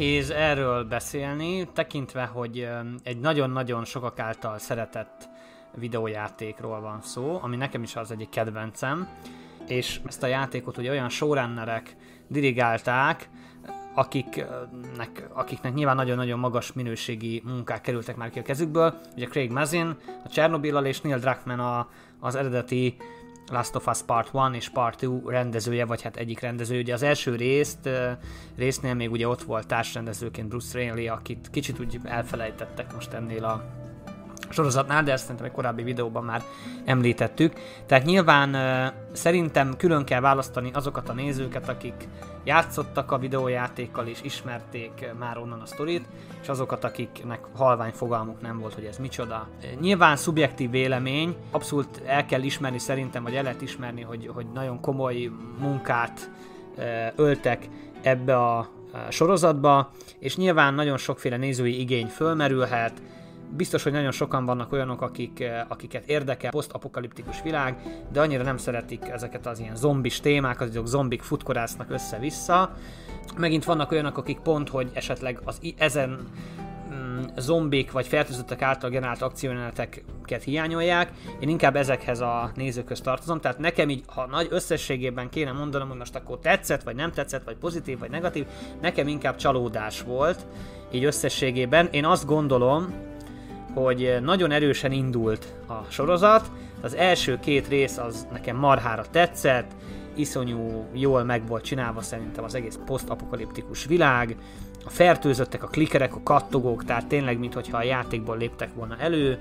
nehéz erről beszélni, tekintve, hogy egy nagyon-nagyon sokak által szeretett videójátékról van szó, ami nekem is az egyik kedvencem, és ezt a játékot ugye olyan showrunnerek dirigálták, akiknek, akiknek nyilván nagyon-nagyon magas minőségi munkák kerültek már ki a kezükből. Ugye Craig Mazin, a Chernobylal és Neil Druckmann a, az eredeti Last of Us Part 1 és Part 2 rendezője, vagy hát egyik rendező. Ugye az első részt, résznél még ugye ott volt társrendezőként Bruce Rainley, akit kicsit úgy elfelejtettek most ennél a sorozatnál, de ezt szerintem egy korábbi videóban már említettük. Tehát nyilván szerintem külön kell választani azokat a nézőket, akik játszottak a videójátékkal és ismerték már onnan a sztorit, és azokat, akiknek halvány fogalmuk nem volt, hogy ez micsoda. Nyilván szubjektív vélemény, abszolút el kell ismerni szerintem, vagy el lehet ismerni, hogy, hogy nagyon komoly munkát öltek ebbe a sorozatba, és nyilván nagyon sokféle nézői igény fölmerülhet, Biztos, hogy nagyon sokan vannak olyanok, akik, eh, akiket érdekel posztapokaliptikus világ, de annyira nem szeretik ezeket az ilyen zombis témákat, azok zombik futkorásznak össze-vissza. Megint vannak olyanok, akik pont, hogy esetleg az ezen mm, zombik vagy fertőzöttek által generált akciójeleneteket hiányolják. Én inkább ezekhez a nézőköz tartozom, tehát nekem így, ha nagy összességében kéne mondanom, hogy most akkor tetszett, vagy nem tetszett, vagy pozitív, vagy negatív, nekem inkább csalódás volt, így összességében. Én azt gondolom, hogy nagyon erősen indult a sorozat. Az első két rész az nekem marhára tetszett, iszonyú jól meg volt csinálva szerintem az egész posztapokaliptikus világ, a fertőzöttek, a klikerek, a kattogók, tehát tényleg, mintha a játékból léptek volna elő.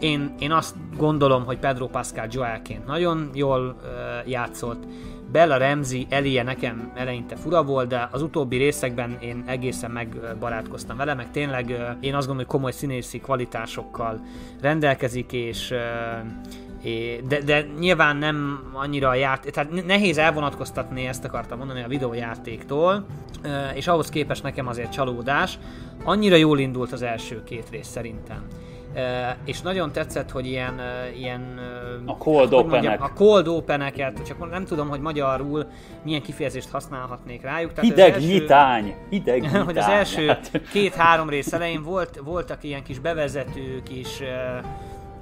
Én, én azt gondolom, hogy Pedro Pascal Joelként nagyon jól uh, játszott, Bella Ramsey Elie nekem eleinte fura volt, de az utóbbi részekben én egészen megbarátkoztam vele, meg tényleg én azt gondolom, hogy komoly színészi kvalitásokkal rendelkezik, és de, de nyilván nem annyira a játék, tehát nehéz elvonatkoztatni, ezt akartam mondani a videójátéktól, és ahhoz képest nekem azért csalódás. Annyira jól indult az első két rész szerintem és nagyon tetszett, hogy ilyen, ilyen a cold openek. a cold openeket, csak nem tudom, hogy magyarul milyen kifejezést használhatnék rájuk. Tehát hideg első, nyitány, hideg nyitány. hogy az első hát. két-három rész elején volt, voltak ilyen kis bevezető, kis,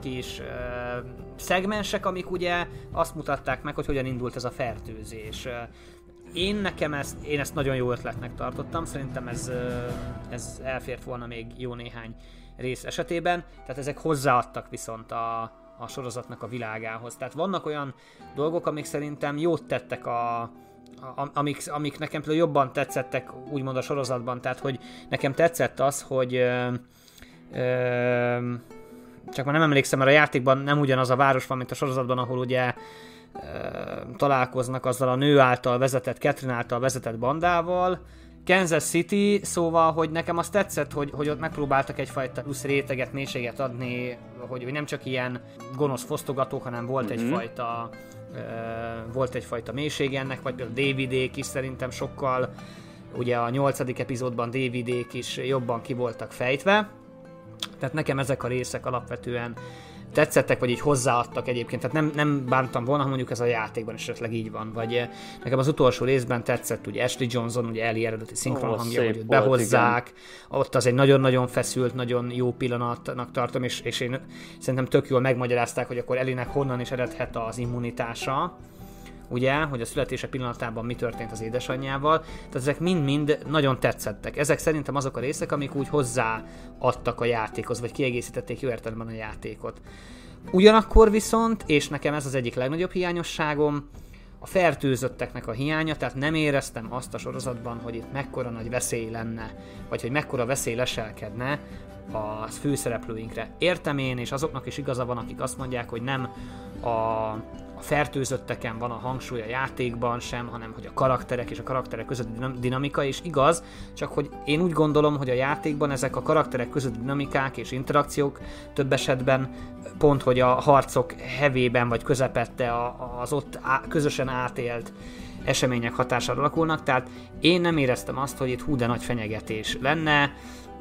kis szegmensek, amik ugye azt mutatták meg, hogy hogyan indult ez a fertőzés. Én nekem ezt, én ezt nagyon jó ötletnek tartottam, szerintem ez, ez elfért volna még jó néhány rész esetében, tehát ezek hozzáadtak viszont a, a sorozatnak a világához. Tehát vannak olyan dolgok, amik szerintem jót tettek a, amik, amik nekem például jobban tetszettek úgymond a sorozatban, tehát hogy nekem tetszett az, hogy ö, ö, csak már nem emlékszem, mert a játékban nem ugyanaz a város van, mint a sorozatban, ahol ugye ö, találkoznak azzal a nő által vezetett, Catherine által vezetett bandával, Kansas City, szóval, hogy nekem azt tetszett, hogy, hogy ott megpróbáltak egyfajta plusz réteget, mélységet adni, hogy, hogy nem csak ilyen gonosz fosztogatók, hanem volt mm-hmm. egyfajta uh, volt egyfajta mélység ennek, vagy például Davidék is szerintem sokkal, ugye a nyolcadik epizódban Davidék is jobban ki voltak fejtve, tehát nekem ezek a részek alapvetően tetszettek, vagy így hozzáadtak egyébként. Tehát nem, nem bántam volna, ha mondjuk ez a játékban esetleg így van. Vagy eh, nekem az utolsó részben tetszett, ugye Ashley Johnson, ugye Eli eredeti szinkron oh, hangja, hogy őt behozzák. Igen. Ott az egy nagyon-nagyon feszült, nagyon jó pillanatnak tartom, és, és én szerintem tök jól megmagyarázták, hogy akkor Elinek honnan is eredhet az immunitása ugye, hogy a születése pillanatában mi történt az édesanyjával, tehát ezek mind-mind nagyon tetszettek. Ezek szerintem azok a részek, amik úgy hozzáadtak a játékhoz, vagy kiegészítették jó értelemben a játékot. Ugyanakkor viszont, és nekem ez az egyik legnagyobb hiányosságom, a fertőzötteknek a hiánya, tehát nem éreztem azt a sorozatban, hogy itt mekkora nagy veszély lenne, vagy hogy mekkora veszély leselkedne a főszereplőinkre. Értem én, és azoknak is igaza van, akik azt mondják, hogy nem a a fertőzötteken van a hangsúly a játékban sem, hanem hogy a karakterek és a karakterek közötti dinamika, és igaz, csak hogy én úgy gondolom, hogy a játékban ezek a karakterek közötti dinamikák és interakciók több esetben pont, hogy a harcok hevében vagy közepette az ott közösen átélt események hatására alakulnak, tehát én nem éreztem azt, hogy itt hú de nagy fenyegetés lenne,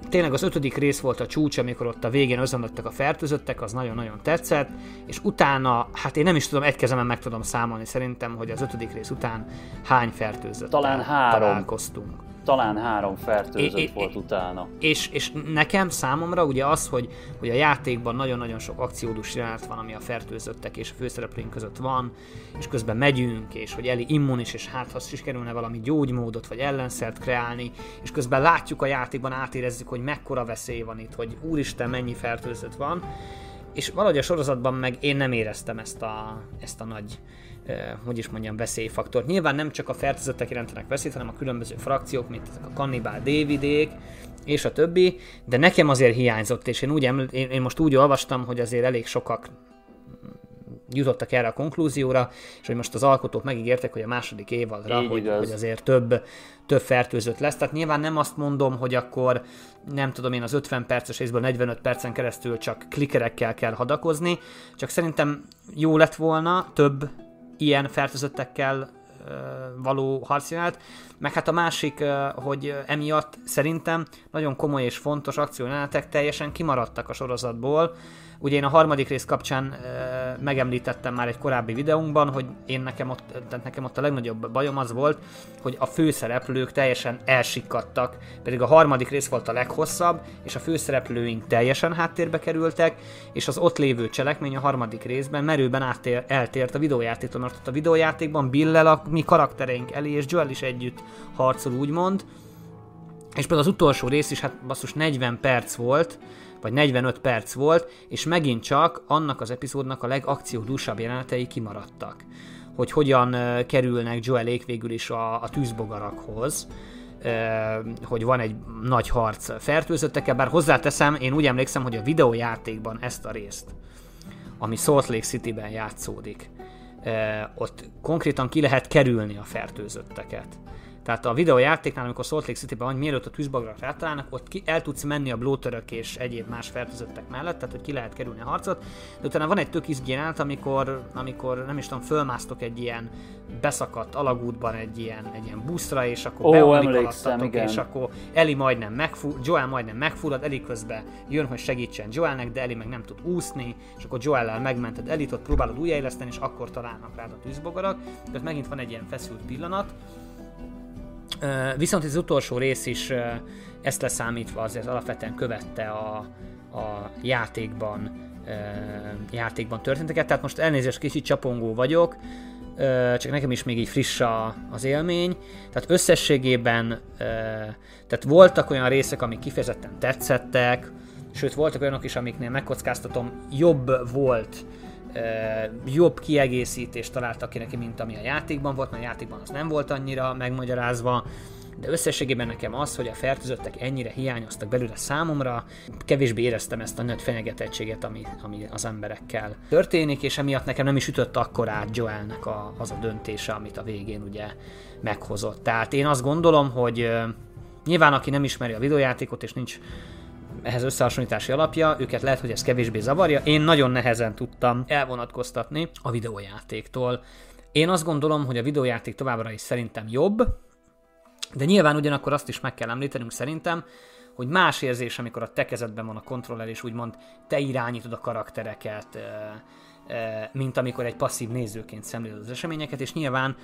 tényleg az ötödik rész volt a csúcs, amikor ott a végén özönöttek a fertőzöttek, az nagyon-nagyon tetszett, és utána, hát én nem is tudom, egy kezemen meg tudom számolni szerintem, hogy az ötödik rész után hány fertőzött Talán három. találkoztunk. Talán három fertőzött é, volt é, utána. És, és nekem számomra ugye az, hogy, hogy a játékban nagyon-nagyon sok akciódus jelenet van, ami a fertőzöttek és a főszereplőink között van, és közben megyünk, és hogy Eli immunis, és hát ha kerülne valami gyógymódot vagy ellenszert kreálni, és közben látjuk a játékban, átérezzük, hogy mekkora veszély van itt, hogy úristen, mennyi fertőzött van, és valahogy a sorozatban meg én nem éreztem ezt a, ezt a nagy hogy is mondjam, veszélyfaktort. Nyilván nem csak a fertőzöttek jelentenek veszélyt, hanem a különböző frakciók, mint ezek a kannibál Davidék, és a többi, de nekem azért hiányzott, és én, úgy eml- én, én most úgy olvastam, hogy azért elég sokak jutottak erre a konklúzióra, és hogy most az alkotók megígértek, hogy a második évadra, hogy, hogy azért több, több fertőzött lesz. Tehát nyilván nem azt mondom, hogy akkor nem tudom én az 50 perces részből 45 percen keresztül csak klikerekkel kell hadakozni, csak szerintem jó lett volna több ilyen fertőzöttekkel való harcjelenet, meg hát a másik, hogy emiatt szerintem nagyon komoly és fontos akciójelenetek teljesen kimaradtak a sorozatból, Ugye én a harmadik rész kapcsán e, megemlítettem már egy korábbi videónkban, hogy én nekem ott, tehát nekem ott a legnagyobb bajom az volt, hogy a főszereplők teljesen elsikkadtak, pedig a harmadik rész volt a leghosszabb, és a főszereplőink teljesen háttérbe kerültek, és az ott lévő cselekmény a harmadik részben merőben áttér, eltért a videójátéktól, mert ott a videójátékban Billel a mi karaktereink Eli és Joel is együtt harcol, úgymond, és például az utolsó rész is, hát basszus 40 perc volt, vagy 45 perc volt, és megint csak annak az epizódnak a legakciódúsabb jelenetei kimaradtak. Hogy hogyan kerülnek Joelék végül is a, a tűzbogarakhoz, hogy van egy nagy harc fertőzöttekkel, bár hozzáteszem, én úgy emlékszem, hogy a videójátékban ezt a részt, ami Salt Lake City-ben játszódik, ott konkrétan ki lehet kerülni a fertőzötteket. Tehát a videójátéknál, amikor Salt Lake City-ben van, mielőtt a tűzbagra rátalálnak, ott ki, el tudsz menni a blótörök és egyéb más fertőzöttek mellett, tehát hogy ki lehet kerülni a harcot. De utána van egy tök izgénát, amikor, amikor nem is tudom, fölmásztok egy ilyen beszakadt alagútban egy ilyen, egy ilyen buszra, és akkor oh, beomlik és akkor Eli majdnem megfull, Joel majdnem megfullad, Eli közben jön, hogy segítsen Joelnek, de Eli meg nem tud úszni, és akkor Joellel megmented Elit, ott próbálod újjáéleszteni, és akkor találnak rád a tűzbogarak. Tehát megint van egy ilyen feszült pillanat, Viszont az utolsó rész is ezt leszámítva azért alapvetően követte a, a játékban játékban történteket, tehát most elnézést kicsit csapongó vagyok, csak nekem is még így friss a, az élmény. Tehát összességében tehát voltak olyan részek, amik kifejezetten tetszettek, sőt voltak olyanok is, amiknél megkockáztatom, jobb volt jobb kiegészítést találtak ki neki, mint ami a játékban volt, mert a játékban az nem volt annyira megmagyarázva, de összességében nekem az, hogy a fertőzöttek ennyire hiányoztak belőle számomra, kevésbé éreztem ezt a nagy fenyegetettséget, ami, ami az emberekkel történik, és emiatt nekem nem is ütött akkor át Joelnek a, az a döntése, amit a végén ugye meghozott. Tehát én azt gondolom, hogy nyilván aki nem ismeri a videójátékot, és nincs ehhez összehasonlítási alapja, őket lehet, hogy ez kevésbé zavarja. Én nagyon nehezen tudtam elvonatkoztatni a videójátéktól. Én azt gondolom, hogy a videójáték továbbra is szerintem jobb, de nyilván ugyanakkor azt is meg kell említenünk szerintem, hogy más érzés, amikor a te kezedben van a kontroller, és úgymond te irányítod a karaktereket, mint amikor egy passzív nézőként szemléled az eseményeket, és nyilván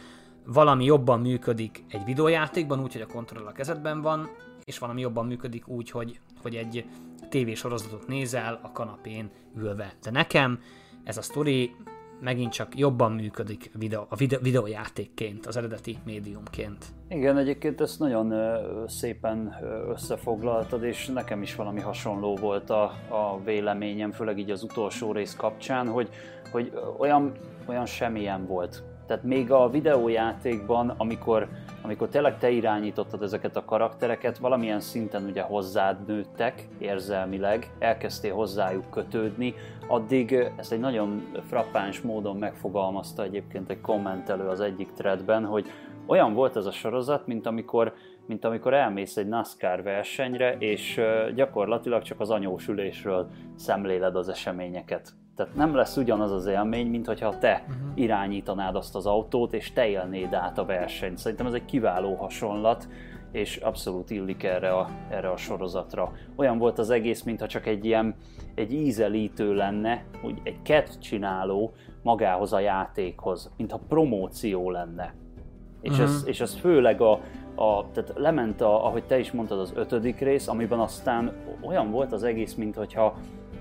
valami jobban működik egy videójátékban, úgyhogy a kontroller a kezedben van, és valami jobban működik úgy, hogy, hogy egy tévésorozatot nézel a kanapén ülve. De nekem ez a sztori megint csak jobban működik videó, a videó, videójátékként, az eredeti médiumként. Igen, egyébként ezt nagyon szépen összefoglaltad, és nekem is valami hasonló volt a, a véleményem, főleg így az utolsó rész kapcsán, hogy, hogy olyan, olyan semmilyen volt. Tehát még a videójátékban, amikor amikor tényleg te irányítottad ezeket a karaktereket, valamilyen szinten ugye hozzád nőttek érzelmileg, elkezdtél hozzájuk kötődni, addig ezt egy nagyon frappáns módon megfogalmazta egyébként egy kommentelő az egyik threadben, hogy olyan volt ez a sorozat, mint amikor, mint amikor elmész egy NASCAR versenyre, és gyakorlatilag csak az anyósülésről szemléled az eseményeket. Tehát nem lesz ugyanaz az élmény, mint hogyha te uh-huh. irányítanád azt az autót, és te élnéd át a versenyt. Szerintem ez egy kiváló hasonlat, és abszolút illik erre a, erre a sorozatra. Olyan volt az egész, mintha csak egy ilyen egy ízelítő lenne, hogy egy kett csináló magához a játékhoz, mintha promóció lenne. És, uh-huh. ez, és ez főleg a, a, tehát lement, a, ahogy te is mondtad, az ötödik rész, amiben aztán olyan volt az egész, mintha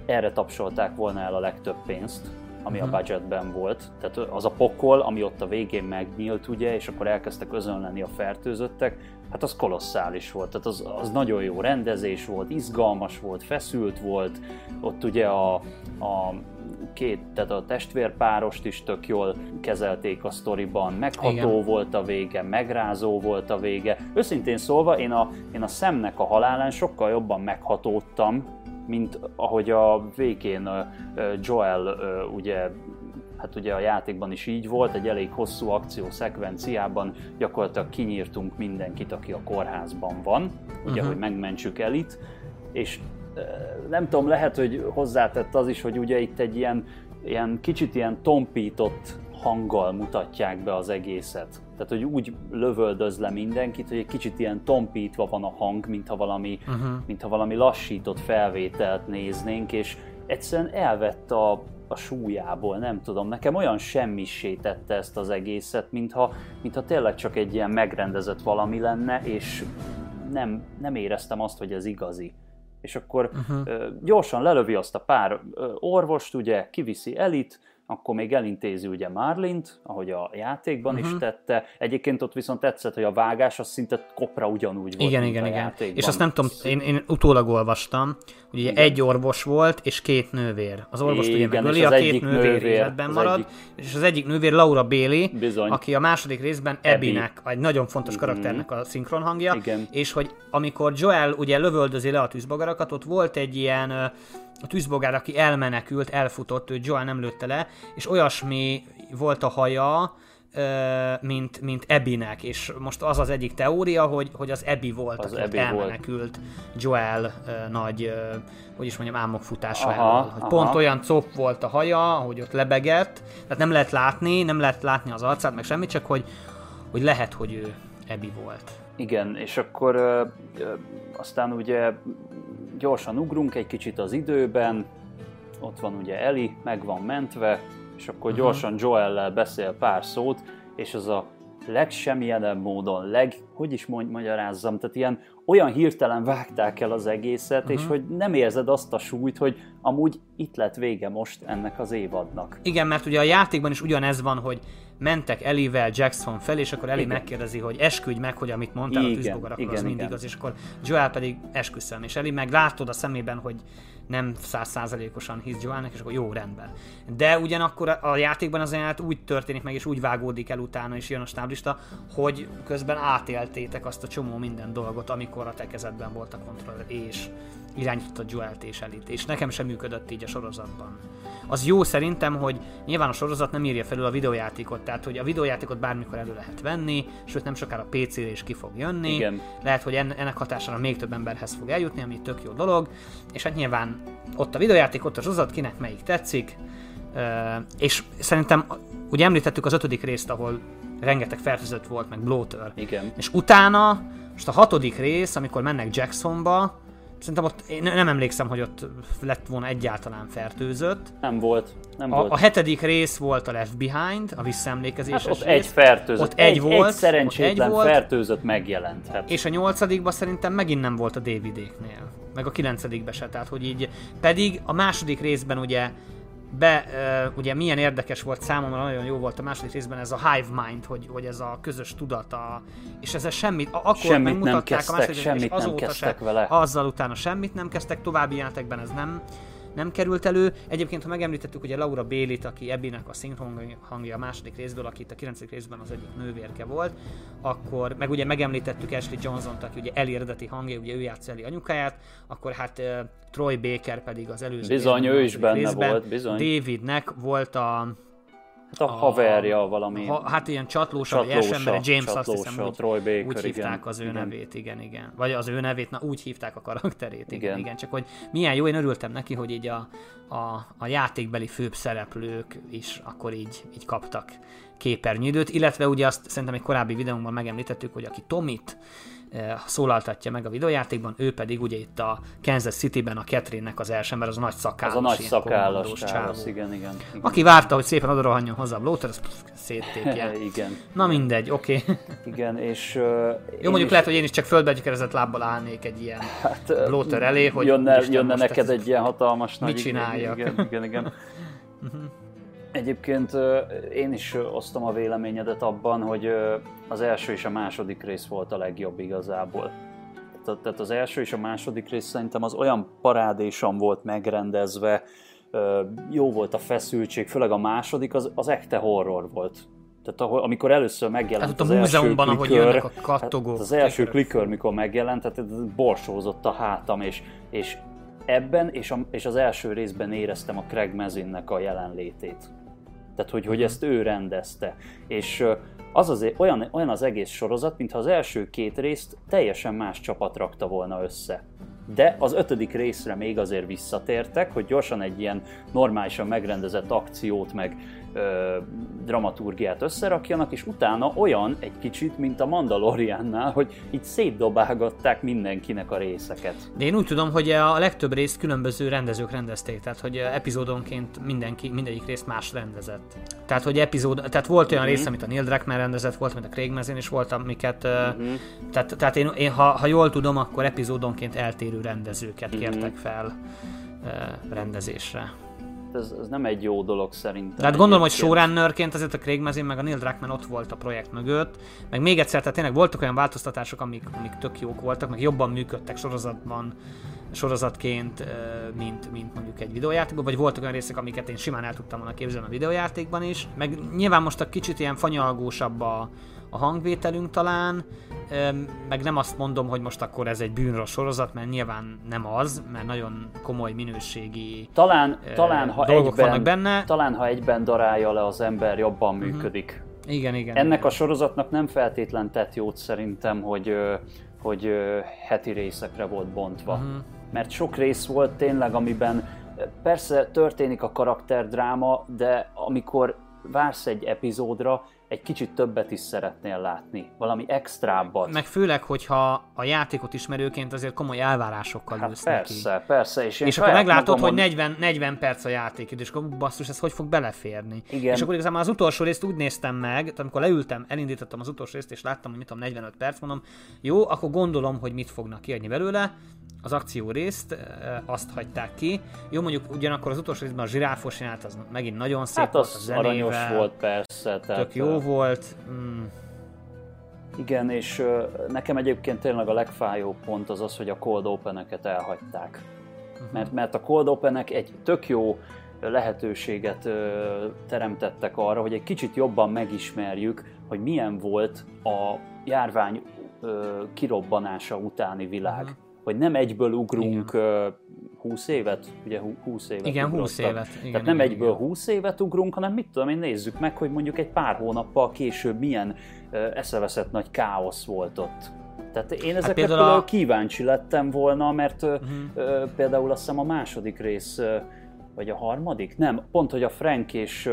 erre tapsolták volna el a legtöbb pénzt, ami uh-huh. a mhm. budgetben volt. Tehát az a pokol, ami ott a végén megnyílt, ugye, és akkor elkezdtek özönleni a fertőzöttek, hát az kolosszális volt. Tehát az, az nagyon jó rendezés volt, izgalmas volt, feszült volt. Ott ugye a, a két, tehát a testvérpárost is tök jól kezelték a sztoriban, megható Igen. volt a vége, megrázó volt a vége. Őszintén szólva, én a, én a szemnek a halálán sokkal jobban meghatódtam, mint ahogy a végén Joel ugye hát ugye a játékban is így volt, egy elég hosszú akció szekvenciában gyakorlatilag kinyírtunk mindenkit, aki a kórházban van, ugye, uh-huh. hogy megmentsük Elit, és nem tudom, lehet, hogy hozzátett az is, hogy ugye itt egy ilyen, ilyen kicsit ilyen tompított hanggal mutatják be az egészet. Tehát, hogy úgy lövöldöz le mindenkit, hogy egy kicsit ilyen tompítva van a hang, mintha valami, uh-huh. mintha valami lassított felvételt néznénk, és egyszerűen elvett a, a súlyából, nem tudom, nekem olyan semmisé tette ezt az egészet, mintha, mintha tényleg csak egy ilyen megrendezett valami lenne, és nem, nem éreztem azt, hogy ez igazi és akkor uh-huh. gyorsan lelövi azt a pár orvost, ugye kiviszi elit, akkor még elintézi ugye Marlint, ahogy a játékban uh-huh. is mhm. tette. Egyébként ott viszont tetszett, hogy a vágás az szinte kopra ugyanúgy volt, Igen, igen, igen. Játékban. És azt nem tudom, én, én utólag olvastam, hogy ugye egy orvos volt, és két nővér. Az orvos ugye megöli, a két nővér, nővér életben marad, egyik... és az egyik nővér Laura Bailey, Bizony. aki a második részben Ebinek, egy nagyon fontos mhm. karakternek a szinkron hangja, igen. és hogy amikor Joel ugye lövöldözi le a tűzbogarakat, ott volt egy ilyen a tűzbogár, aki elmenekült, elfutott, ő Joel nem lőtte le, és olyasmi volt a haja, mint, mint Ebinek, és most az az egyik teória, hogy, hogy az Ebi volt, az aki Abby elmenekült volt. Joel nagy, hogy is mondjam, álmok futása aha, elől. Hogy aha. Pont olyan cop volt a haja, hogy ott lebegett, tehát nem lehet látni, nem lehet látni az arcát, meg semmit, csak hogy, hogy lehet, hogy ő Ebi volt. Igen, és akkor ö, ö, aztán ugye gyorsan ugrunk egy kicsit az időben, ott van ugye Eli, meg van mentve, és akkor uh-huh. gyorsan Joellel beszél pár szót, és az a legsemmilyenebb módon, leg, hogy is mondj, magyarázzam, tehát ilyen olyan hirtelen vágták el az egészet, uh-huh. és mhm. hogy nem érzed azt a súlyt, hogy amúgy itt lett vége most ennek az évadnak. Igen, mert ugye a játékban is ugyanez van, hogy mentek Elivel Jackson fel, és akkor Eli igen. megkérdezi, hogy esküdj meg, hogy amit mondtál igen, a tűzbogarakról, az mindig igen. az, és akkor Joel pedig esküszöm, és Eli meg látod a szemében, hogy nem százszázalékosan hisz Joelnek, és akkor jó, rendben. De ugyanakkor a játékban az jelenet úgy történik meg, és úgy vágódik el utána, és jön a stáblista, hogy közben átéltétek azt a csomó minden dolgot, amikor a te kezedben volt a kontroller, és irányította Joelt és Elit, és nekem sem működött így a sorozatban. Az jó szerintem, hogy nyilván a sorozat nem írja felül a videójátékot, tehát hogy a videójátékot bármikor elő lehet venni, sőt nem sokára PC-re is ki fog jönni. Igen. Lehet, hogy ennek hatására még több emberhez fog eljutni, ami tök jó dolog, és hát nyilván ott a videójáték, ott a sorozat, kinek melyik tetszik, és szerintem ugye említettük az ötödik részt, ahol rengeteg fertőzött volt, meg bloater. Igen. És utána, most a hatodik rész, amikor mennek Jacksonba, Szerintem ott, én nem emlékszem, hogy ott lett volna egyáltalán fertőzött. Nem volt. Nem a, volt. a hetedik rész volt a Left Behind, a visszaemlékezéses hát ott rész. egy fertőzött. Ott egy, egy volt. Egy szerencsétlen egy volt, fertőzött megjelent. Hát. És a nyolcadikban szerintem megint nem volt a Davidéknél. Meg a kilencedikben se, tehát hogy így. Pedig a második részben ugye be, uh, ugye milyen érdekes volt számomra, nagyon jó volt a második részben ez a hive mind, hogy, hogy ez a közös tudata, és ezzel semmit, akkor semmit megmutatták nem kezdtek, a második semmit és azóta nem se, vele. azzal utána semmit nem kezdtek, további játékben ez nem, nem került elő. Egyébként, ha megemlítettük ugye Laura Bélit, aki Ebbinek a szinkron hangja a második részből, akit a 9. részben az egyik nővérke volt, akkor meg ugye megemlítettük Ashley johnson aki ugye elérdeti hangja, ugye ő játsza Eli anyukáját, akkor hát uh, Troy Baker pedig az előző Bizony, ő is benne részben, volt, bizony. Davidnek volt a a, a haverja valami. Ha, hát ilyen csatlósa, vagy első ember, James csatlósa, azt hiszem, úgy, Troy Baker, úgy hívták igen, az ő igen. nevét, igen, igen. Vagy az ő nevét, na úgy hívták a karakterét, igen, igen. igen. Csak hogy milyen jó, én örültem neki, hogy így a, a, a játékbeli főbb szereplők is akkor így, így kaptak képernyődőt, illetve ugye azt szerintem egy korábbi videónkban megemlítettük, hogy aki Tomit szólaltatja meg a videójátékban, ő pedig ugye itt a Kansas City-ben a Catherine-nek az első ember, az a nagy szakállas, az a nagy szakállas csávasz, igen, igen, igen. Aki várta, hogy szépen oda rohanjon hozzá a Bloater, széttépje. Igen. Na mindegy, oké. Okay. Igen, és... Uh, Jó, mondjuk is... lehet, hogy én is csak földbe gyökerezett lábbal állnék egy ilyen hát, bloater elé, hogy jönne, jönne neked egy ilyen hatalmas nagy... Mit csináljak? Igen, igen, igen. Mhm. Egyébként én is osztom a véleményedet abban, hogy az első és a második rész volt a legjobb igazából. Tehát az első és a második rész szerintem az olyan parádésan volt megrendezve, jó volt a feszültség, főleg a második az, az ekte horror volt. Tehát ahol, amikor először megjelent hát az a múzeumban, ahogy jönnek a kattogók. Hát az első klikör, mikor megjelent, tehát borsózott a hátam, és, és ebben és, a, és az első részben éreztem a Craig Mezinnek a jelenlétét. Tehát, hogy, hogy ezt ő rendezte. És az azért olyan, olyan az egész sorozat, mintha az első két részt teljesen más csapat rakta volna össze. De az ötödik részre még azért visszatértek, hogy gyorsan egy ilyen normálisan megrendezett akciót, meg ö, dramaturgiát összerakjanak, és utána olyan egy kicsit, mint a Mandaloriannál, hogy így szétdobálgatták mindenkinek a részeket. De én úgy tudom, hogy a legtöbb részt különböző rendezők rendezték, tehát hogy epizódonként mindenki, mindegyik részt más rendezett. Tehát, hogy epizód, tehát volt olyan uh-huh. rész, amit a Neil Druckmann rendezett, volt, amit a Craig Mazin, és volt, amiket, uh-huh. tehát, tehát én, én ha, ha, jól tudom, akkor epizódonként eltérő rendezőket uh-huh. kértek fel uh, rendezésre ez, ez nem egy jó dolog szerintem. Tehát gondolom, hogy showrunnerként azért a Craig Mazin meg a Neil Druckmann ott volt a projekt mögött, meg még egyszer, tehát tényleg voltak olyan változtatások, amik, amik tök jók voltak, meg jobban működtek sorozatban, sorozatként, mint, mint mondjuk egy videójátékban, vagy voltak olyan részek, amiket én simán el tudtam volna képzelni a videójátékban is, meg nyilván most a kicsit ilyen fanyalgósabb a, a hangvételünk talán, meg nem azt mondom, hogy most akkor ez egy bűnros sorozat, mert nyilván nem az, mert nagyon komoly minőségi talán, talán, ha dolgok egyben, vannak benne. Talán, ha egyben darálja le az ember, jobban uh-huh. működik. Igen, igen. Ennek igen. a sorozatnak nem feltétlen tett jót szerintem, hogy, hogy heti részekre volt bontva. Uh-huh. Mert sok rész volt tényleg, amiben persze történik a karakterdráma, de amikor vársz egy epizódra, egy kicsit többet is szeretnél látni, valami extrábbat. Meg főleg, hogyha a játékot ismerőként azért komoly elvárásokkal hát ülsz persze, neki. persze, És, és akkor meglátod, hogy 40, 40 perc a játék, és akkor basszus, ez hogy fog beleférni. Igen. És akkor igazából az utolsó részt úgy néztem meg, amikor leültem, elindítottam az utolsó részt, és láttam, hogy mit tudom, 45 perc, mondom, jó, akkor gondolom, hogy mit fognak kiadni belőle, az akció részt, azt hagyták ki. Jó, mondjuk ugyanakkor az utolsó részben a zsiráfos jelenet az megint nagyon szép hát volt, az zenével, aranyos volt persze. Tehát tök jó volt. Mm. Igen, és nekem egyébként tényleg a legfájóbb pont az az, hogy a cold open-eket elhagyták. Uh-huh. Mert, mert a cold open egy tök jó lehetőséget teremtettek arra, hogy egy kicsit jobban megismerjük, hogy milyen volt a járvány kirobbanása utáni világ. Uh-huh hogy nem egyből ugrunk igen. 20 évet, ugye 20 évet Igen, ugrottak. 20 évet. Igen, Tehát nem igen, egyből igen. 20 évet ugrunk, hanem mit tudom én, nézzük meg, hogy mondjuk egy pár hónappal később milyen eszeveszett nagy káosz volt ott. Tehát én hát ezekre hát például a... kíváncsi lettem volna, mert uh-huh. például azt hiszem a második rész, vagy a harmadik? Nem, pont, hogy a Frank és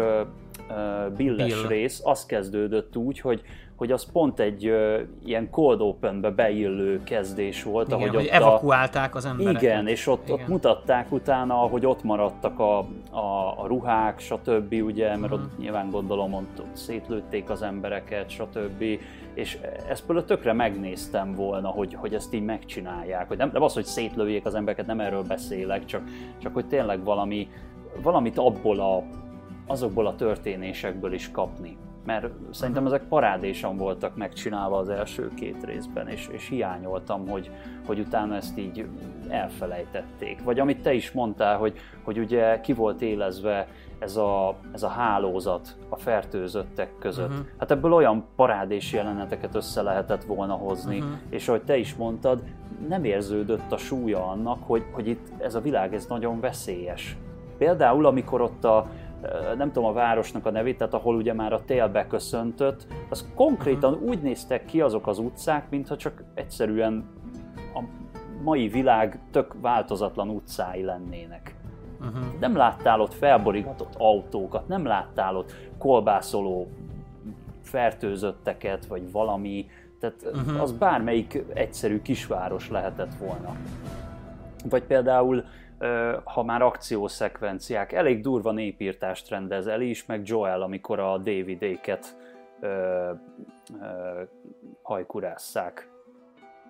Billes Bill. rész, az kezdődött úgy, hogy hogy az pont egy ö, ilyen cold open-be beillő kezdés volt. Igen, ahogy hogy ott evakuálták az embereket. Igen, és ott, Igen. ott mutatták utána, hogy ott maradtak a, a, a ruhák, stb. ugye, mert uh-huh. ott nyilván gondolom, ott, ott szétlőtték az embereket, stb. És ezt például tökre megnéztem volna, hogy, hogy ezt így megcsinálják. Hogy nem, nem az, hogy szétlőjék az embereket, nem erről beszélek, csak, csak hogy tényleg valami, valamit abból a, azokból a történésekből is kapni mert szerintem ezek parádésan voltak megcsinálva az első két részben, és, és hiányoltam, hogy, hogy utána ezt így elfelejtették. Vagy amit te is mondtál, hogy, hogy ugye ki volt élezve ez a, ez a hálózat a fertőzöttek között. Uh-huh. Hát ebből olyan parádés jeleneteket össze lehetett volna hozni, uh-huh. és ahogy te is mondtad, nem érződött a súlya annak, hogy, hogy itt ez a világ ez nagyon veszélyes. Például, amikor ott a, nem tudom a városnak a nevét, tehát ahol ugye már a tél beköszöntött, az konkrétan uh-huh. úgy néztek ki azok az utcák, mintha csak egyszerűen a mai világ tök változatlan utcái lennének. Uh-huh. Nem láttál ott felborigatott autókat, nem láttál ott kolbászoló fertőzötteket, vagy valami, tehát uh-huh. az bármelyik egyszerű kisváros lehetett volna. Vagy például ha már akciószekvenciák, elég durva népírtást rendez el is, meg Joel, amikor a David-éket hajkurásszák.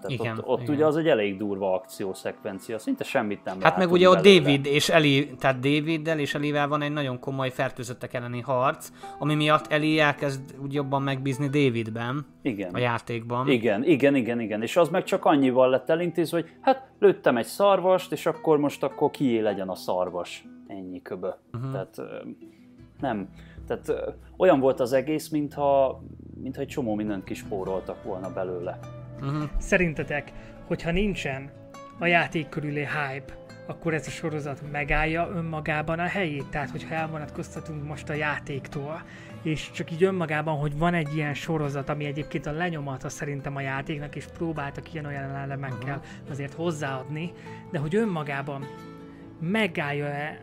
Tehát igen, ott, ott igen. ugye az egy elég durva akciószekvencia, szinte semmit nem Hát meg ugye ott David és Eli, tehát Daviddel és Elivel van egy nagyon komoly fertőzöttek elleni harc, ami miatt Eli elkezd úgy jobban megbízni Davidben igen. a játékban. Igen, igen, igen, igen, és az meg csak annyival lett elintézve, hogy hát lőttem egy szarvast, és akkor most akkor kié legyen a szarvas. Ennyi köbö. Uh-huh. Tehát nem. Tehát olyan volt az egész, mintha, mintha egy csomó mindent kispóroltak volna belőle. Uh-huh. Szerintetek, hogyha nincsen a játék körüli hype, akkor ez a sorozat megállja önmagában a helyét. Tehát, hogyha elvonatkoztatunk most a játéktól, és csak így önmagában, hogy van egy ilyen sorozat, ami egyébként a lenyomata szerintem a játéknak, és próbáltak ilyen-olyan elemekkel uh-huh. azért hozzáadni, de hogy önmagában megállja-e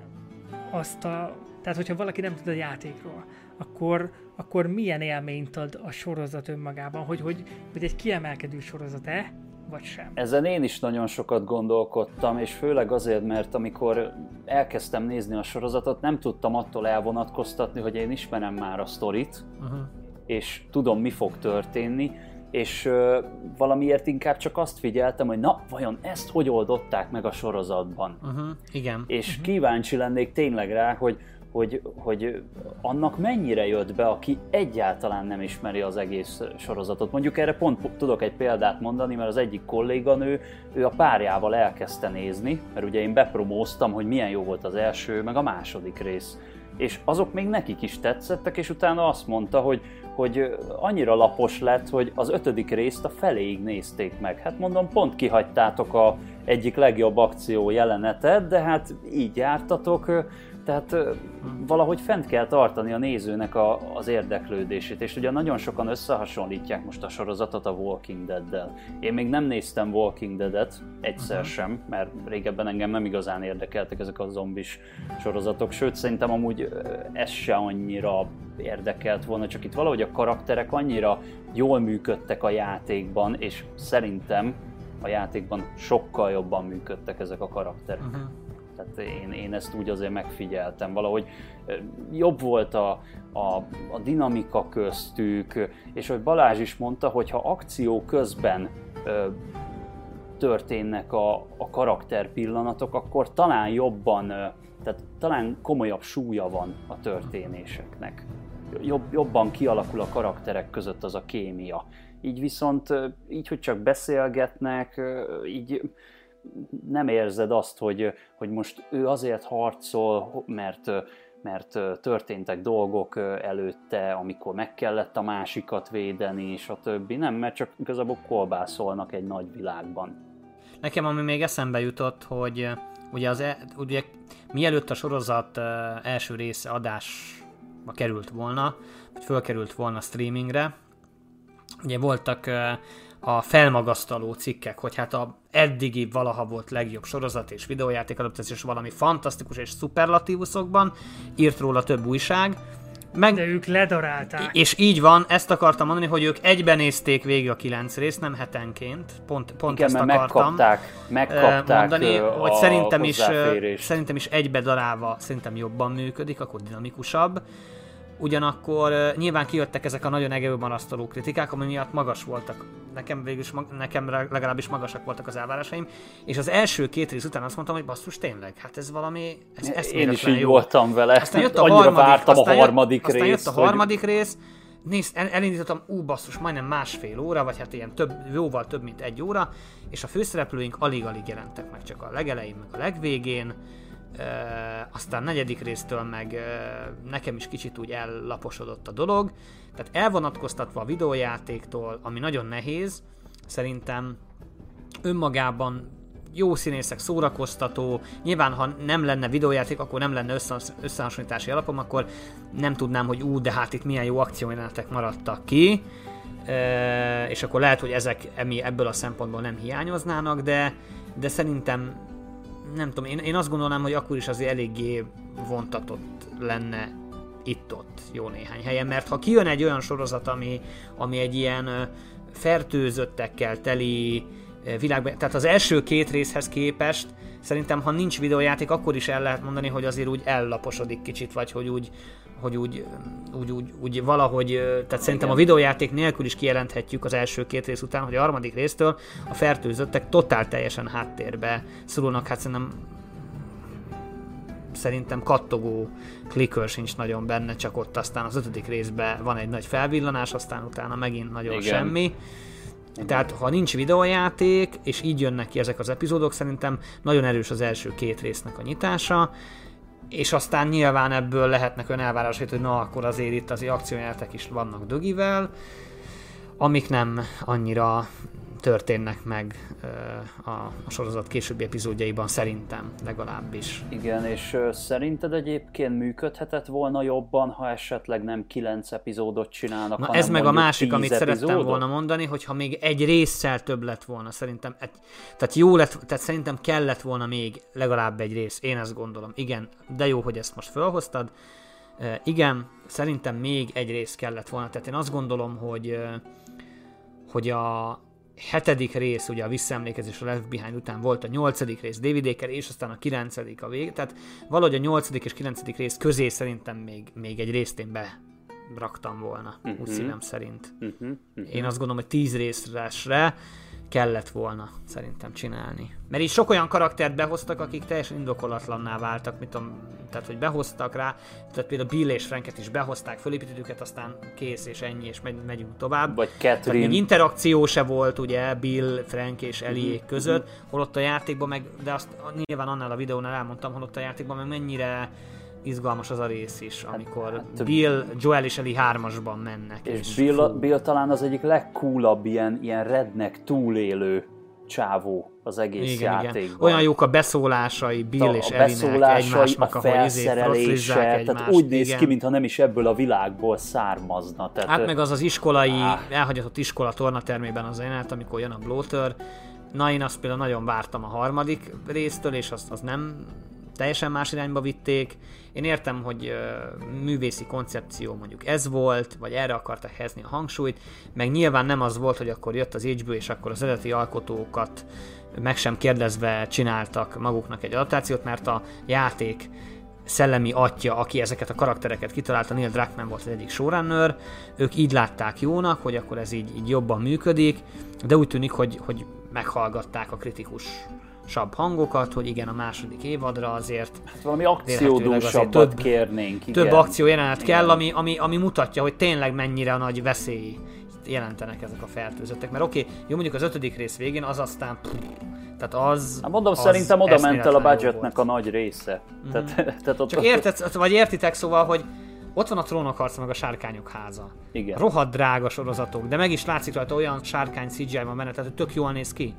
azt a... Tehát, hogyha valaki nem tud a játékról, akkor, akkor milyen élményt ad a sorozat önmagában, hogy, hogy, hogy egy kiemelkedő sorozat-e, vagy sem? Ezen én is nagyon sokat gondolkodtam, és főleg azért, mert amikor elkezdtem nézni a sorozatot, nem tudtam attól elvonatkoztatni, hogy én ismerem már a sztorit, uh-huh. és tudom, mi fog történni, és uh, valamiért inkább csak azt figyeltem, hogy na, vajon ezt hogy oldották meg a sorozatban? Uh-huh. Igen. És uh-huh. kíváncsi lennék tényleg rá, hogy hogy, hogy annak mennyire jött be, aki egyáltalán nem ismeri az egész sorozatot. Mondjuk erre pont tudok egy példát mondani, mert az egyik kolléganő, ő a párjával elkezdte nézni, mert ugye én bepromóztam, hogy milyen jó volt az első, meg a második rész. És azok még nekik is tetszettek, és utána azt mondta, hogy, hogy annyira lapos lett, hogy az ötödik részt a feléig nézték meg. Hát mondom, pont kihagytátok a egyik legjobb akció jelenetet, de hát így jártatok, tehát valahogy fent kell tartani a nézőnek a, az érdeklődését, és ugye nagyon sokan összehasonlítják most a sorozatot a Walking Dead-del. Én még nem néztem Walking Dead-et, egyszer uh-huh. sem, mert régebben engem nem igazán érdekeltek ezek a zombis sorozatok, sőt szerintem amúgy ez se annyira érdekelt volna, csak itt valahogy a karakterek annyira jól működtek a játékban, és szerintem a játékban sokkal jobban működtek ezek a karakterek. Uh-huh. Tehát én, én ezt úgy azért megfigyeltem. Valahogy jobb volt a, a, a dinamika köztük, és hogy Balázs is mondta, hogy ha akció közben ö, történnek a, a karakter pillanatok, akkor talán jobban, ö, tehát talán komolyabb súlya van a történéseknek. Jobb, jobban kialakul a karakterek között az a kémia. Így viszont, így, hogy csak beszélgetnek, így nem érzed azt, hogy, hogy most ő azért harcol, mert, mert történtek dolgok előtte, amikor meg kellett a másikat védeni, és a többi. Nem, mert csak igazából kolbászolnak egy nagy világban. Nekem ami még eszembe jutott, hogy ugye, az, e, ugye mielőtt a sorozat első része adásba került volna, vagy fölkerült volna streamingre, ugye voltak a felmagasztaló cikkek, hogy hát a eddigi valaha volt legjobb sorozat és videójáték adaptáció valami fantasztikus és szuperlatívuszokban, írt róla több újság, meg, De ők ledarálták. És így van, ezt akartam mondani, hogy ők egyben nézték végig a kilenc részt, nem hetenként. Pont, pont Igen, ezt akartam megkapták, megkapták mondani, hogy szerintem is, szerintem is egybe darálva szerintem jobban működik, akkor dinamikusabb. Ugyanakkor nyilván kijöttek ezek a nagyon egevő marasztaló kritikák, ami miatt magas voltak. Nekem végülis, nekem legalábbis magasak voltak az elvárásaim. És az első két rész után azt mondtam, hogy basszus, tényleg, hát ez valami... Ez Én is így jó. voltam vele. Aztán jött a Annyira harmadik, vártam aztán a harmadik jött, rész. Aztán jött a harmadik hogy... rész, Nézd, el, elindítottam, ú basszus, majdnem másfél óra, vagy hát ilyen több, jóval több, mint egy óra, és a főszereplőink alig-alig jelentek meg, csak a legelején, meg a legvégén aztán negyedik résztől meg nekem is kicsit úgy ellaposodott a dolog, tehát elvonatkoztatva a videójátéktól, ami nagyon nehéz, szerintem önmagában jó színészek, szórakoztató, nyilván ha nem lenne videójáték, akkor nem lenne összehasonlítási alapom, akkor nem tudnám, hogy ú, de hát itt milyen jó akciójelenetek maradtak ki, és akkor lehet, hogy ezek ebből a szempontból nem hiányoznának, de, de szerintem nem tudom, én, én azt gondolnám, hogy akkor is azért eléggé vontatott lenne itt-ott jó néhány helyen, mert ha kijön egy olyan sorozat, ami, ami egy ilyen fertőzöttekkel teli világban. Tehát az első két részhez képest szerintem, ha nincs videójáték, akkor is el lehet mondani, hogy azért úgy ellaposodik kicsit, vagy hogy úgy, hogy úgy, úgy, úgy, úgy valahogy, tehát szerintem a videójáték nélkül is kijelenthetjük az első két rész után, hogy a harmadik résztől a fertőzöttek totál teljesen háttérbe szorulnak, hát szerintem szerintem kattogó klikör sincs nagyon benne, csak ott aztán az ötödik részben van egy nagy felvillanás, aztán utána megint nagyon Igen. semmi. Tehát ha nincs videójáték, és így jönnek ki ezek az epizódok, szerintem nagyon erős az első két résznek a nyitása, és aztán nyilván ebből lehetnek olyan elvárások, hogy na akkor azért itt az akciójáték is vannak dögivel, amik nem annyira történnek meg a, a sorozat későbbi epizódjaiban, szerintem legalábbis. Igen, és szerinted egyébként működhetett volna jobban, ha esetleg nem kilenc epizódot csinálnak, Na ez meg a másik, amit epizódot? szerettem volna mondani, hogyha még egy résszel több lett volna, szerintem, egy, tehát jó lett, tehát szerintem kellett volna még legalább egy rész, én ezt gondolom. Igen, de jó, hogy ezt most felhoztad. Igen, szerintem még egy rész kellett volna, tehát én azt gondolom, hogy hogy a, hetedik rész, ugye a visszaemlékezés a Left Behind után volt a nyolcadik rész Aker, és aztán a kilencedik a vég, tehát valahogy a nyolcadik és kilencedik rész közé szerintem még, még egy részt én be raktam volna, uh-huh. úgy szívem szerint. Uh-huh. Uh-huh. Én azt gondolom, hogy tíz részre kellett volna szerintem csinálni. Mert így sok olyan karaktert behoztak, akik teljesen indokolatlanná váltak, mit tudom, tehát hogy behoztak rá, tehát például Bill és Franket is behozták, fölépítettük őket, aztán kész és ennyi, és megy, megyünk tovább. Vagy Catherine. Tehát még interakció se volt ugye Bill, Frank és Eliék mm-hmm. között, holott a játékban meg, de azt nyilván annál a videónál elmondtam, holott a játékban meg mennyire izgalmas az a rész is, hát, amikor hát, Bill, Joel és Eli hármasban mennek. És, és Bill, Bill talán az egyik legcoolabb ilyen, ilyen rednek túlélő csávó az egész igen, játékban. Igen. Olyan jók a beszólásai Bill a, és a Elinek egymásnak, a felszerelése, tehát úgy néz igen. ki, mintha nem is ebből a világból származna. Tehát, hát meg az az iskolai, áh. elhagyatott iskola tornatermében az jelenet, amikor jön a bloater, Na én azt például nagyon vártam a harmadik résztől, és azt az nem teljesen más irányba vitték. Én értem, hogy művészi koncepció mondjuk ez volt, vagy erre akartak helyezni a hangsúlyt, meg nyilván nem az volt, hogy akkor jött az HBO, és akkor az eredeti alkotókat meg sem kérdezve csináltak maguknak egy adaptációt, mert a játék szellemi atya, aki ezeket a karaktereket kitalálta, Neil Druckmann volt az egyik showrunner, ők így látták jónak, hogy akkor ez így, így jobban működik, de úgy tűnik, hogy, hogy meghallgatták a kritikus sabb hangokat, hogy igen, a második évadra azért... Hát valami akciódúsabbat több, kérnénk, igen. Több akció jelenet kell, ami, ami, ami mutatja, hogy tényleg mennyire nagy veszély jelentenek ezek a fertőzöttek. Mert oké, okay, jó mondjuk az ötödik rész végén az aztán... Pff, tehát az... Hát mondom, az szerintem oda ment el a budgetnek a nagy része. Mm-hmm. Tehát, tehát ott Csak érted, vagy értitek szóval, hogy ott van a trónok harca, meg a sárkányok háza. Igen. Rohadt drága sorozatok, de meg is látszik rajta olyan sárkány CGI van benne, tehát tök jól néz ki.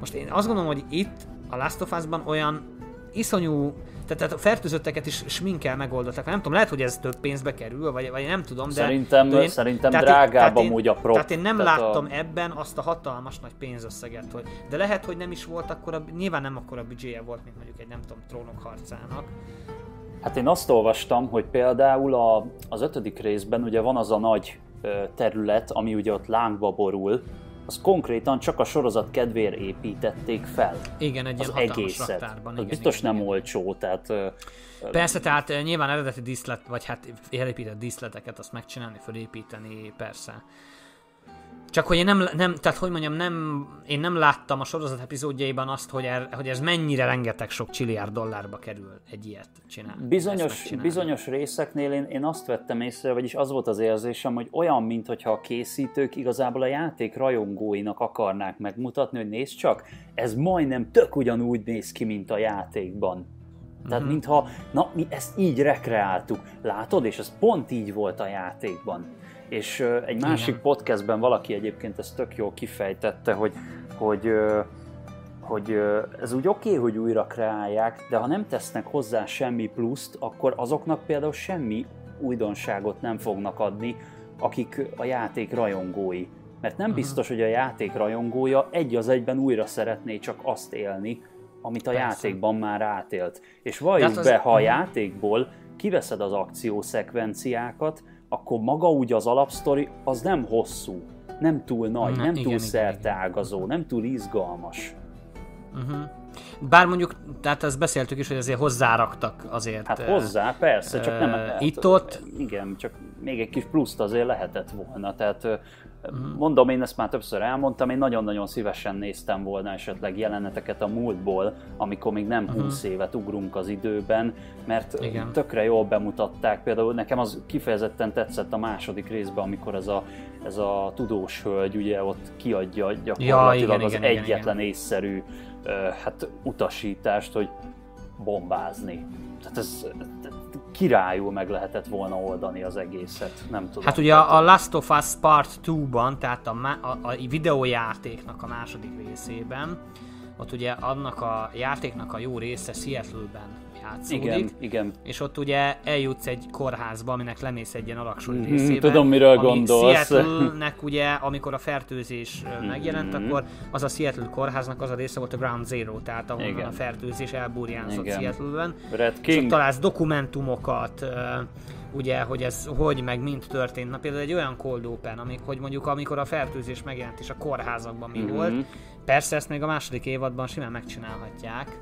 Most én azt gondolom, hogy itt a Last of Us-ban olyan iszonyú tehát, tehát a fertőzötteket is sminkel megoldottak. Nem tudom, lehet, hogy ez több pénzbe kerül, vagy, vagy nem tudom, de... Szerintem, de én, szerintem tehát drágább én, amúgy a prop. Tehát én nem tehát láttam a... ebben azt a hatalmas nagy pénzösszeget, hogy, de lehet, hogy nem is volt akkor, a, nyilván nem akkor a büdzséje volt, mint mondjuk egy nem tudom, trónok harcának. Hát én azt olvastam, hogy például a, az ötödik részben ugye van az a nagy terület, ami ugye ott lángba borul, az konkrétan csak a sorozat kedvéért építették fel. Igen, egy az ilyen egészet. raktárban. Igen, biztos igen, nem igen. olcsó, tehát... Persze, tehát nyilván eredeti díszlet, vagy hát elépített díszleteket azt megcsinálni, fölépíteni, persze. Csak hogy én nem, nem, tehát hogy mondjam, nem, én nem láttam a sorozat epizódjaiban azt, hogy, er, hogy ez mennyire rengeteg sok csiliárd dollárba kerül egy ilyet csinálni. Bizonyos, bizonyos részeknél én, én azt vettem észre, vagyis az volt az érzésem, hogy olyan, mintha a készítők igazából a játék rajongóinak akarnák megmutatni, hogy nézd csak, ez majdnem tök ugyanúgy néz ki, mint a játékban. Tehát mm-hmm. mintha, na mi ezt így rekreáltuk, látod, és ez pont így volt a játékban. És egy másik Igen. podcastben valaki egyébként ezt tök jól kifejtette, hogy, hogy, hogy ez úgy oké, okay, hogy újra kreálják, de ha nem tesznek hozzá semmi pluszt, akkor azoknak például semmi újdonságot nem fognak adni, akik a játék rajongói. Mert nem biztos, hogy a játék rajongója egy az egyben újra szeretné csak azt élni, amit a Persze. játékban már átélt. És valljuk az... be, ha a játékból kiveszed az akciószekvenciákat, akkor maga úgy az alapsztori az nem hosszú. nem túl nagy, Na, nem igen, túl szerteágazó, nem túl izgalmas. Uh-huh. Bár mondjuk, tehát ezt beszéltük is, hogy azért hozzáraktak azért. Hát hozzá, persze, csak nem... hát, itt-ott- Igen, csak még egy kis pluszt azért lehetett volna, tehát. Mondom, én ezt már többször elmondtam, én nagyon-nagyon szívesen néztem volna esetleg jeleneteket a múltból, amikor még nem 20 évet ugrunk az időben, mert Mhm. Igen. tökre jól bemutatták, például nekem az kifejezetten tetszett a második részben, amikor ez a, ez a tudós hölgy ugye ott kiadja gyakorlatilag igen, az igen, igen, egyetlen észszerű ö, hát utasítást, hogy bombázni. Tehát ez királyul meg lehetett volna oldani az egészet, nem tudom. Hát ugye a a Last of Us Part 2-ban, tehát a, a, a videójátéknak a második részében, ott ugye annak a játéknak a jó része Seattle-ben játszódik. igen, igen. És ott ugye eljutsz egy kórházba, aminek lemész egy ilyen alaksori Mhm, részébe. tudom, miről ami gondolsz. Seattle-nek ugye, amikor a fertőzés ö, megjelent, akkor az a Seattle kórháznak az a része volt a Ground Zero, tehát ahonnan Igen. a fertőzés elburjánzott Igen. Seattle-ben. Red És ott King. találsz dokumentumokat, ugye, hogy ez hogy, meg mind történt. Na például egy olyan cold open, amik, hogy mondjuk amikor a fertőzés megjelent és a kórházakban mi Mhm. volt. Persze ezt még a második évadban simán megcsinálhatják.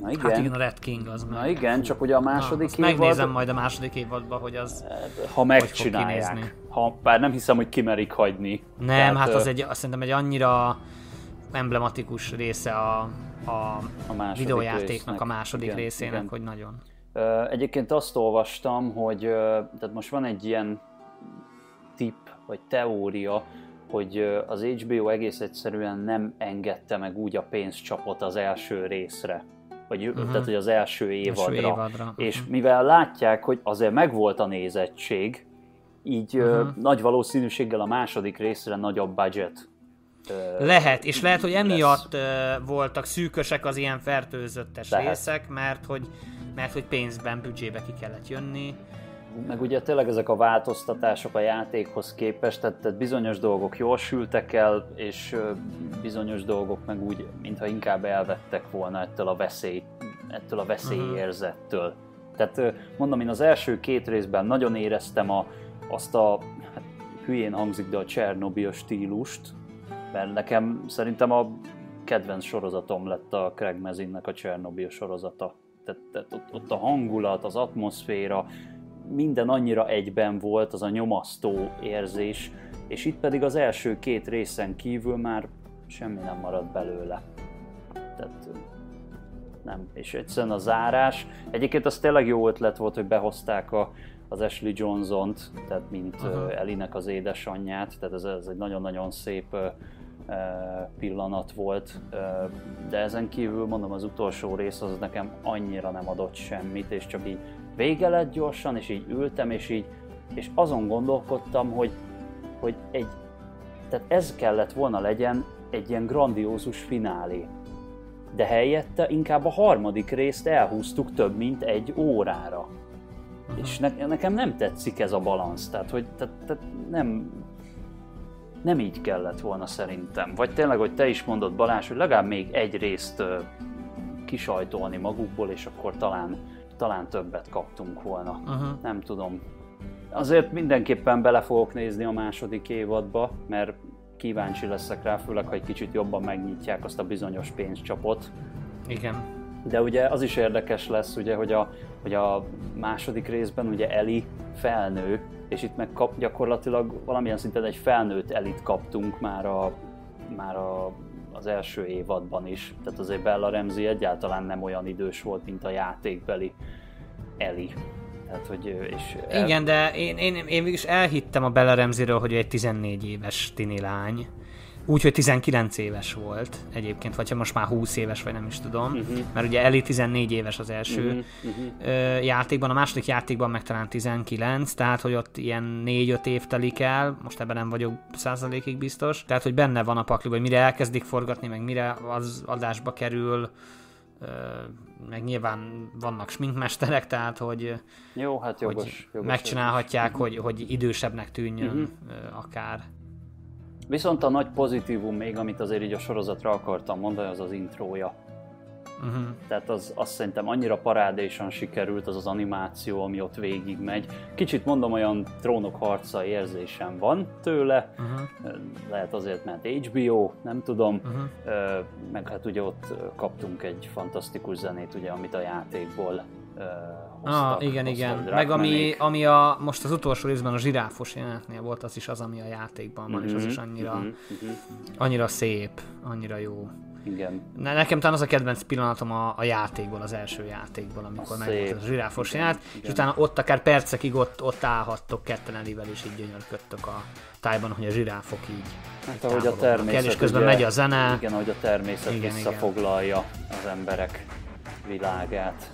Na igen. Hát igen, a Red King az meg. Na igen, csak ugye a Na, második azt évad, megnézem majd a második évadban, hogy az... ha fog megcsinálják. Ha, bár nem hiszem, hogy kimerik hagyni. Nem, Tehát, hát az egy, azt szerintem egy annyira emblematikus része a, a, a videójátéknak résznek. a második Igen, részének, igen. hogy nagyon. Egyébként azt olvastam, hogy tehát most van egy ilyen tipp, vagy teória, hogy az HBO egész egyszerűen nem engedte meg úgy a pénzcsapot az első részre. Vagy, uh-huh. tehát, hogy az első évadra. Mhm. évadra, És mhm. mivel látják, hogy azért megvolt a nézettség, így uh-huh. Mhm. nagy valószínűséggel a második részre nagyobb budget ö, Lehet, és lehet, hogy lesz. emiatt uh, voltak szűkösek az ilyen fertőzöttes Lehet. részek, mert hogy, mert hogy pénzben, büdzsébe ki kellett jönni. Meg ugye tényleg ezek a változtatások a játékhoz képest, tehát, tehát bizonyos dolgok jól sültek el, és bizonyos dolgok meg úgy, mintha inkább elvettek volna ettől a veszély, ettől a veszélyérzettől. Tehát mondom, én az első két részben nagyon éreztem a, azt a, hát hülyén hangzik, de a Csernobyl stílust, mert nekem szerintem a kedvenc sorozatom lett a Craig Mazinnek a Csernobyl sorozata. Tehát, tehát ott, ott a hangulat, az atmoszféra, minden annyira egyben volt, az a nyomasztó érzés, és itt pedig az első két részen kívül már semmi nem maradt belőle. Tehát nem. És egyszerűen a zárás, egyébként az tényleg jó ötlet volt, hogy behozták a, az Ashley Johnson-t, tehát mint uh Elinek az édesanyját, tehát ez, ez egy nagyon-nagyon szép pillanat volt, de ezen kívül mondom az utolsó rész az nekem annyira nem adott semmit, és csak így vége lett gyorsan, és így ültem, és így, és azon gondolkodtam, hogy, hogy egy, tehát ez kellett volna legyen egy ilyen grandiózus finálé. De helyette inkább a harmadik részt elhúztuk több mint egy órára. Uh-huh. És ne, nekem nem tetszik ez a balansz, tehát hogy tehát, tehát nem, nem így kellett volna szerintem. Vagy tényleg, hogy te is mondod Balázs, hogy legalább még egy részt ö, kisajtolni magukból, és akkor talán, talán többet kaptunk volna. Uh-huh. Nem tudom. Azért mindenképpen bele fogok nézni a második évadba, mert kíváncsi leszek rá, főleg, ha egy kicsit jobban megnyitják azt a bizonyos pénzcsapot. Igen. De ugye az is érdekes lesz, ugye, hogy a, hogy a második részben ugye Eli felnő, és itt meg kap, gyakorlatilag valamilyen szinten egy felnőtt Elit kaptunk már, a, már a, az első évadban is. Tehát azért Bella Ramsey egyáltalán nem olyan idős volt, mint a játékbeli Eli. Tehát, hogy, és Igen, de én, én, én végülis elhittem a Bella Ramsey-ről, hogy ő egy 14 éves tini lány. Úgyhogy 19 éves volt egyébként, vagy ha most már 20 éves, vagy nem is tudom. Uh-huh. Mert ugye Eli 14 éves az első uh-huh. játékban, a második játékban meg talán 19, tehát hogy ott ilyen 4-5 év telik el, most ebben nem vagyok százalékig biztos. Tehát, hogy benne van a pakliban, hogy mire elkezdik forgatni, meg mire az adásba kerül, meg nyilván vannak sminkmesterek, tehát hogy Jó, hát jogos. hogy jogos megcsinálhatják, hogy, hogy idősebbnek tűnjön uh-huh. akár. Viszont a nagy pozitívum még, amit azért így a sorozatra akartam mondani, az az intrója. Uh-huh. Tehát az, azt szerintem annyira parádésan sikerült az az animáció, ami ott végig megy. Kicsit mondom, olyan trónok harca érzésem van tőle, uh-huh. lehet azért, mert HBO, nem tudom, uh-huh. meg hát ugye ott kaptunk egy fantasztikus zenét, ugye, amit a játékból hoztak. Ah, igen, igen. Meg ami, ami a, most az utolsó részben a zsiráfos jelenetnél volt, az is az, ami a játékban van, mm-hmm, és az is mhm, annyira, mm-hmm. annyira szép, annyira jó. Igen. Ne, nekem talán az a kedvenc pillanatom a, a játékból, az első játékból, amikor a meg volt a zsiráfos jelenet, és utána ott akár percekig ott, ott állhattok ketten Elivel, és így gyönyörködtök a tájban, hogy a zsiráfok így Hát ahogy a természet, és közben ugye, megy a zene. Igen, ahogy a természet igen, visszafoglalja igen. az emberek világát.